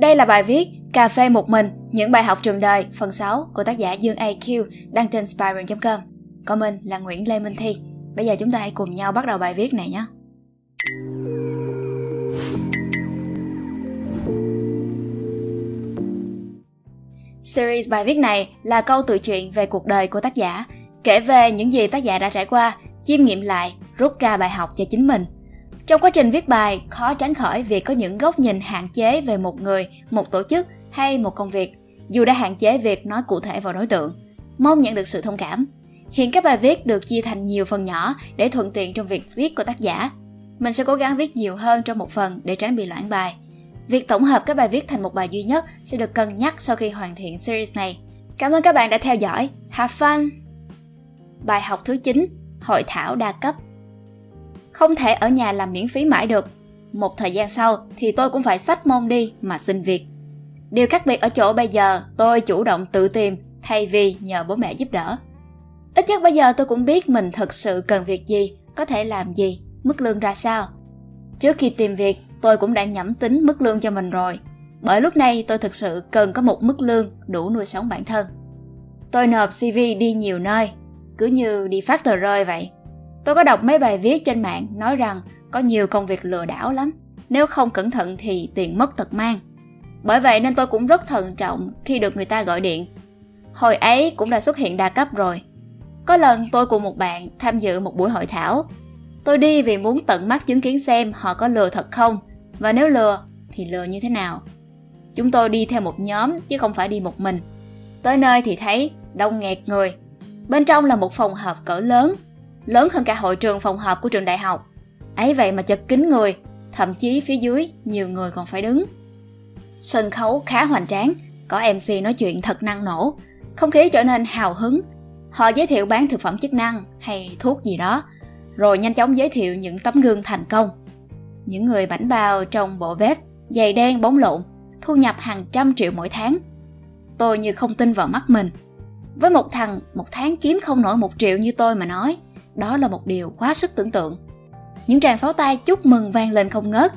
Đây là bài viết Cà phê một mình, những bài học trường đời, phần 6 của tác giả Dương AQ đăng trên Spiron.com. Còn mình là Nguyễn Lê Minh Thi. Bây giờ chúng ta hãy cùng nhau bắt đầu bài viết này nhé. Series bài viết này là câu tự truyện về cuộc đời của tác giả, kể về những gì tác giả đã trải qua, chiêm nghiệm lại, rút ra bài học cho chính mình. Trong quá trình viết bài, khó tránh khỏi việc có những góc nhìn hạn chế về một người, một tổ chức hay một công việc, dù đã hạn chế việc nói cụ thể vào đối tượng. Mong nhận được sự thông cảm. Hiện các bài viết được chia thành nhiều phần nhỏ để thuận tiện trong việc viết của tác giả. Mình sẽ cố gắng viết nhiều hơn trong một phần để tránh bị loãng bài. Việc tổng hợp các bài viết thành một bài duy nhất sẽ được cân nhắc sau khi hoàn thiện series này. Cảm ơn các bạn đã theo dõi. Have fun! Bài học thứ 9 Hội thảo đa cấp không thể ở nhà làm miễn phí mãi được. Một thời gian sau thì tôi cũng phải sách môn đi mà xin việc. Điều khác biệt ở chỗ bây giờ tôi chủ động tự tìm thay vì nhờ bố mẹ giúp đỡ. Ít nhất bây giờ tôi cũng biết mình thực sự cần việc gì, có thể làm gì, mức lương ra sao. Trước khi tìm việc, tôi cũng đã nhẩm tính mức lương cho mình rồi. Bởi lúc này tôi thực sự cần có một mức lương đủ nuôi sống bản thân. Tôi nộp CV đi nhiều nơi, cứ như đi phát tờ rơi vậy. Tôi có đọc mấy bài viết trên mạng nói rằng có nhiều công việc lừa đảo lắm. Nếu không cẩn thận thì tiền mất tật mang. Bởi vậy nên tôi cũng rất thận trọng khi được người ta gọi điện. Hồi ấy cũng đã xuất hiện đa cấp rồi. Có lần tôi cùng một bạn tham dự một buổi hội thảo. Tôi đi vì muốn tận mắt chứng kiến xem họ có lừa thật không và nếu lừa thì lừa như thế nào. Chúng tôi đi theo một nhóm chứ không phải đi một mình. Tới nơi thì thấy đông nghẹt người. Bên trong là một phòng họp cỡ lớn, lớn hơn cả hội trường phòng họp của trường đại học. Ấy vậy mà chật kín người, thậm chí phía dưới nhiều người còn phải đứng. Sân khấu khá hoành tráng, có MC nói chuyện thật năng nổ, không khí trở nên hào hứng. Họ giới thiệu bán thực phẩm chức năng hay thuốc gì đó, rồi nhanh chóng giới thiệu những tấm gương thành công. Những người bảnh bao trong bộ vest, giày đen bóng lộn, thu nhập hàng trăm triệu mỗi tháng. Tôi như không tin vào mắt mình. Với một thằng một tháng kiếm không nổi một triệu như tôi mà nói, đó là một điều quá sức tưởng tượng. Những tràng pháo tay chúc mừng vang lên không ngớt,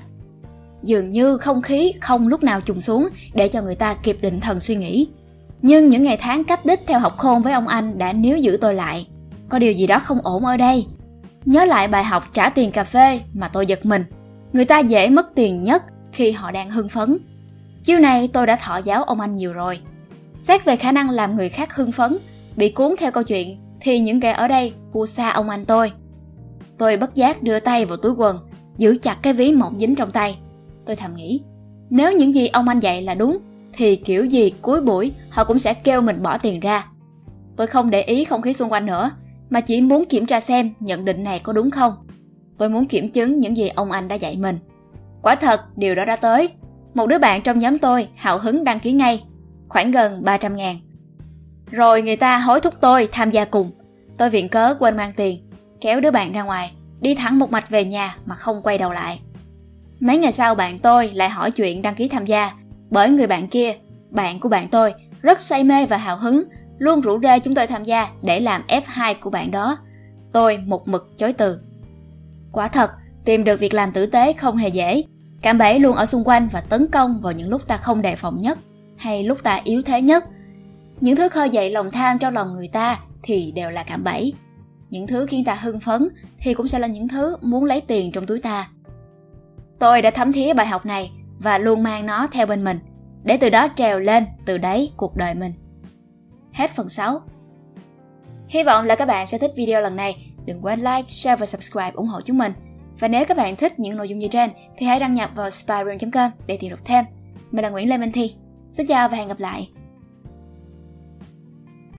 dường như không khí không lúc nào trùng xuống để cho người ta kịp định thần suy nghĩ. Nhưng những ngày tháng cách đích theo học khôn với ông anh đã níu giữ tôi lại. Có điều gì đó không ổn ở đây. Nhớ lại bài học trả tiền cà phê mà tôi giật mình. Người ta dễ mất tiền nhất khi họ đang hưng phấn. Chiêu này tôi đã thọ giáo ông anh nhiều rồi. Xét về khả năng làm người khác hưng phấn, bị cuốn theo câu chuyện, thì những kẻ ở đây thua xa ông anh tôi. Tôi bất giác đưa tay vào túi quần, giữ chặt cái ví mỏng dính trong tay. Tôi thầm nghĩ, nếu những gì ông anh dạy là đúng, thì kiểu gì cuối buổi họ cũng sẽ kêu mình bỏ tiền ra. Tôi không để ý không khí xung quanh nữa, mà chỉ muốn kiểm tra xem nhận định này có đúng không. Tôi muốn kiểm chứng những gì ông anh đã dạy mình. Quả thật, điều đó đã tới. Một đứa bạn trong nhóm tôi hào hứng đăng ký ngay, khoảng gần 300 ngàn. Rồi người ta hối thúc tôi tham gia cùng. Tôi viện cớ quên mang tiền, kéo đứa bạn ra ngoài, đi thẳng một mạch về nhà mà không quay đầu lại. Mấy ngày sau bạn tôi lại hỏi chuyện đăng ký tham gia, bởi người bạn kia, bạn của bạn tôi, rất say mê và hào hứng, luôn rủ rê chúng tôi tham gia để làm F2 của bạn đó. Tôi một mực chối từ. Quả thật, tìm được việc làm tử tế không hề dễ. Cạm bẫy luôn ở xung quanh và tấn công vào những lúc ta không đề phòng nhất, hay lúc ta yếu thế nhất. Những thứ khơi dậy lòng tham trong lòng người ta thì đều là cạm bẫy. Những thứ khiến ta hưng phấn thì cũng sẽ là những thứ muốn lấy tiền trong túi ta. Tôi đã thấm thía bài học này và luôn mang nó theo bên mình, để từ đó trèo lên từ đáy cuộc đời mình. Hết phần 6 Hy vọng là các bạn sẽ thích video lần này. Đừng quên like, share và subscribe ủng hộ chúng mình. Và nếu các bạn thích những nội dung như trên thì hãy đăng nhập vào spyroom.com để tìm đọc thêm. Mình là Nguyễn Lê Minh Thi. Xin chào và hẹn gặp lại.